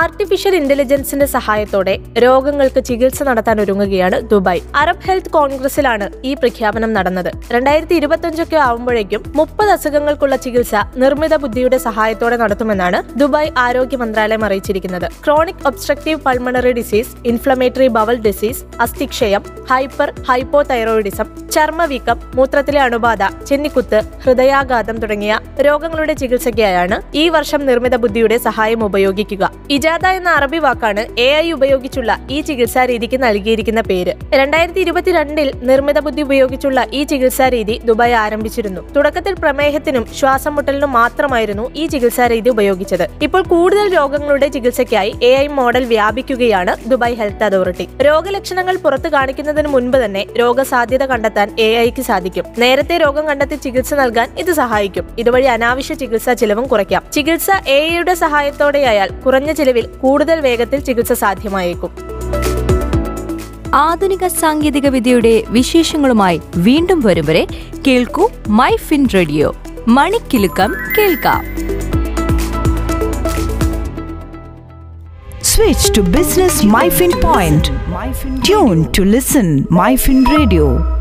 Artificial ഇന്റലിജൻസിന്റെ സഹായത്തോടെ രോഗങ്ങൾക്ക് ചികിത്സ നടത്താൻ ഒരുങ്ങുകയാണ് ദുബായ്. അറബ് ഹെൽത്ത് കോൺഗ്രസിലാണ് ഈ പ്രഖ്യാപനം നടന്നത്. രണ്ടായിരത്തി ഇരുപത്തിയഞ്ചൊക്കെ ആവുമ്പോഴേക്കും മുപ്പത് അസുഖങ്ങൾക്കുള്ള ചികിത്സ നിർമ്മിത ബുദ്ധിയുടെ സഹായത്തോടെ നടത്തുമെന്നാണ് ദുബായ് ആരോഗ്യ മന്ത്രാലയം അറിയിച്ചിരിക്കുന്നത്. Chronic obstructive pulmonary disease inflammatory bowel disease അസ്ഥിക്ഷയം hyper hypo thyroidism ചർമ്മവീക്കം മൂത്രത്തിലെ അണുബാധ ചെന്നിക്കുത്ത് ഹൃദയാഘാതം തുടങ്ങിയ രോഗങ്ങളുടെ ചികിത്സയ്ക്കായാണ് ഈ വർഷം നിർമ്മിത ബുദ്ധിയുടെ സഹായം ഉപയോഗിക്കുക. ഇജാദ എന്ന അറബി വാക്കാണ് എ ഐ ഉപയോഗിച്ചുള്ള ഈ ചികിത്സാ രീതിക്ക് നൽകിയിരിക്കുന്ന പേര്. രണ്ടായിരത്തി ഇരുപത്തിരണ്ടിൽ നിർമ്മിത ബുദ്ധി ഉപയോഗിച്ചുള്ള ഈ ചികിത്സാ രീതി ദുബായ് ആരംഭിച്ചിരുന്നു. തുടക്കത്തിൽ പ്രമേഹത്തിനും ശ്വാസം മുട്ടലിനും മാത്രമായിരുന്നു ഈ ചികിത്സാ രീതി ഉപയോഗിച്ചത്. ഇപ്പോൾ കൂടുതൽ രോഗങ്ങളുടെ ചികിത്സയ്ക്കായി എ ഐ മോഡൽ വ്യാപിക്കുകയാണ് ദുബായ് ഹെൽത്ത് അതോറിറ്റി. രോഗലക്ഷണങ്ങൾ പുറത്തു കാണിക്കുന്നതിന് മുൻപ് തന്നെ രോഗസാധ്യത കണ്ടെത്താൻ എ ഐക്ക് സാധിക്കും. നേരത്തെ രോഗം കണ്ടെത്തി ചികിത്സ നൽകാൻ ഇത് സഹായിക്കും. ഇതുവഴി അനാവശ്യ ചികിത്സാ ചിലവും കുറയ്ക്കാം. ചികിത്സ എ ഐയുടെ സഹായത്തോടെയായാൽ കുറഞ്ഞ ചിലവിൽ കൂടുതൽ വേഗത്തിൽ ചികിത്സ സാധ്യമായേക്കും. ആധുനിക സാങ്കേതിക വിദ്യയുടെ വിശേഷങ്ങളുമായി വീണ്ടും വരും വരെ കേൾക്കൂ മൈ ഫിൻ റേഡിയോ മണിക്കിലുക്കം കേൾക്കാം. Switch to Business MyFin Point. Tune to listen MyFin Radio.